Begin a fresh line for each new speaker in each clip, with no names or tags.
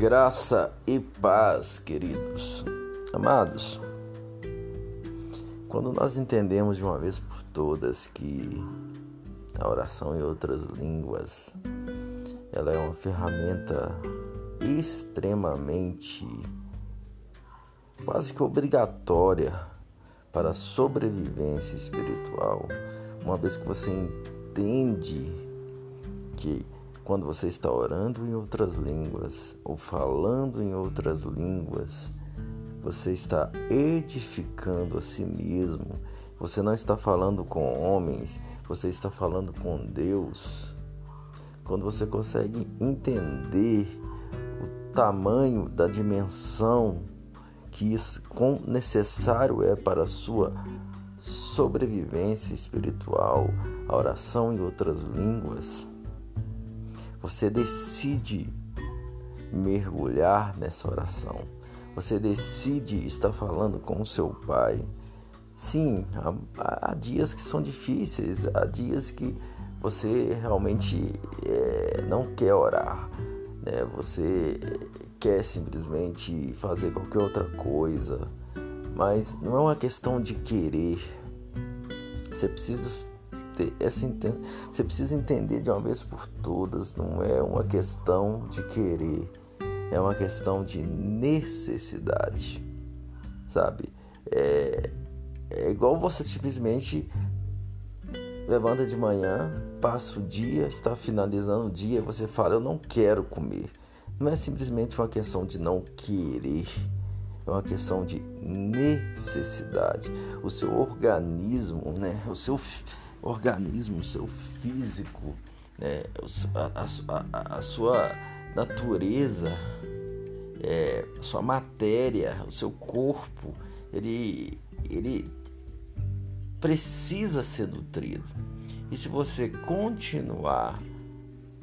Graça e paz, queridos. Amados, quando nós entendemos de uma vez por todas que a oração em outras línguas ela é uma ferramenta extremamente quase que obrigatória para a sobrevivência espiritual, uma vez que você entende que quando você está orando em outras línguas ou falando em outras línguas, você está edificando a si mesmo. Você não está falando com homens, você está falando com Deus. Quando você consegue entender o tamanho da dimensão que isso quão necessário é para a sua sobrevivência espiritual, a oração em outras línguas, você decide mergulhar nessa oração. Você decide estar falando com o seu pai. Sim, há, há dias que são difíceis, há dias que você realmente é, não quer orar, né? você quer simplesmente fazer qualquer outra coisa, mas não é uma questão de querer. Você precisa ter essa você precisa entender de uma vez por todas, não é uma questão de querer, é uma questão de necessidade, sabe? É, é igual você simplesmente levanta de manhã, passa o dia, está finalizando o dia, você fala eu não quero comer. Não é simplesmente uma questão de não querer, é uma questão de necessidade. O seu organismo, né? O seu organismo, seu físico, né? a, a, a sua natureza, é, a sua matéria, o seu corpo, ele, ele precisa ser nutrido. E se você continuar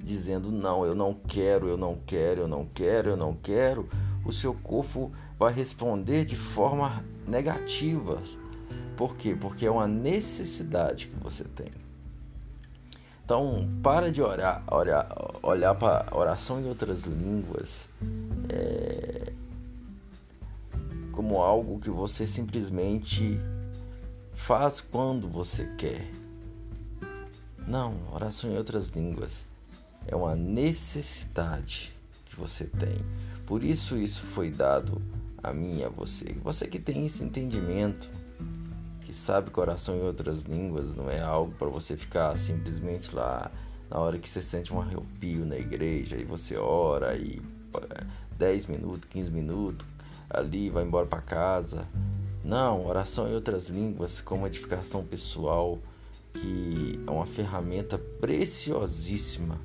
dizendo não, eu não quero, eu não quero, eu não quero, eu não quero, o seu corpo vai responder de forma negativa por quê? Porque é uma necessidade que você tem. Então, para de orar, olhar, olhar para oração em outras línguas é, como algo que você simplesmente faz quando você quer. Não, oração em outras línguas é uma necessidade que você tem. Por isso isso foi dado a mim e a você. Você que tem esse entendimento que sabe coração em outras línguas, não é algo para você ficar simplesmente lá na hora que você sente um arrepio na igreja e você ora e 10 minutos, 15 minutos ali vai embora para casa. Não, oração em outras línguas como edificação pessoal, que é uma ferramenta preciosíssima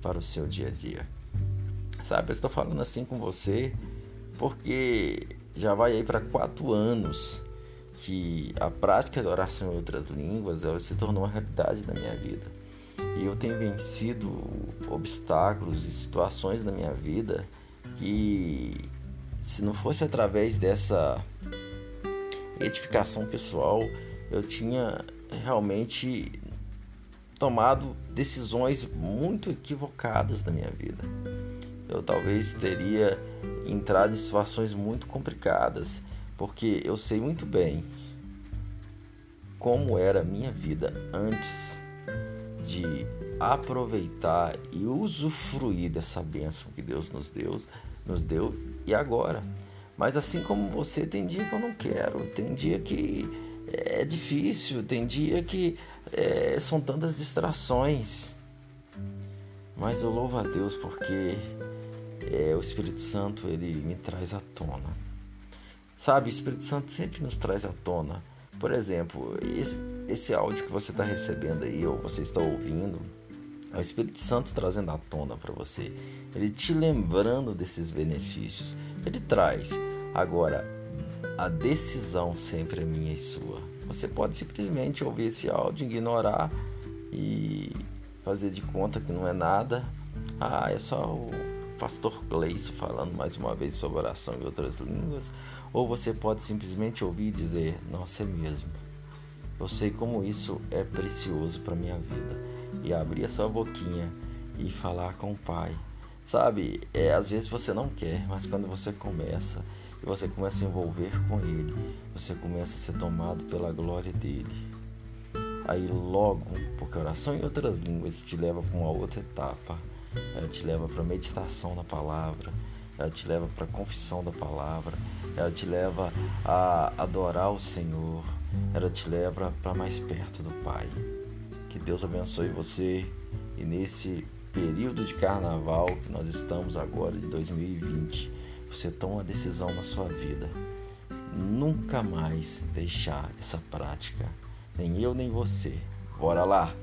para o seu dia a dia. Sabe, eu estou falando assim com você porque já vai aí para quatro anos que a prática da oração em outras línguas ela se tornou uma realidade na minha vida. E eu tenho vencido obstáculos e situações na minha vida que, se não fosse através dessa edificação pessoal, eu tinha realmente tomado decisões muito equivocadas na minha vida. Eu talvez teria entrado em situações muito complicadas, porque eu sei muito bem como era a minha vida antes de aproveitar e usufruir dessa bênção que Deus nos deu, nos deu e agora. Mas assim como você, tem dia que eu não quero, tem dia que é difícil, tem dia que é, são tantas distrações. Mas eu louvo a Deus porque é, o Espírito Santo ele me traz à tona. Sabe, o Espírito Santo sempre nos traz à tona por exemplo, esse, esse áudio que você está recebendo aí, ou você está ouvindo, é o Espírito Santo trazendo à tona para você. Ele te lembrando desses benefícios. Ele traz. Agora, a decisão sempre é minha e sua. Você pode simplesmente ouvir esse áudio, ignorar e fazer de conta que não é nada. Ah, é só o pastor Gleison falando mais uma vez sobre oração em outras línguas. Ou você pode simplesmente ouvir e dizer: Nossa, é mesmo. Eu sei como isso é precioso para minha vida. E abrir a sua boquinha e falar com o Pai, Sabe, é, às vezes você não quer, mas quando você começa e você começa a envolver com Ele, você começa a ser tomado pela glória dele. Aí logo, porque oração em outras línguas te leva para uma outra etapa, ela te leva para meditação na palavra, ela te leva para confissão da palavra, ela te leva a adorar o Senhor, ela te leva para mais perto do Pai. Que Deus abençoe você e nesse período de carnaval que nós estamos agora de 2020, você toma uma decisão na sua vida. Nunca mais deixar essa prática, nem eu nem você. Bora lá!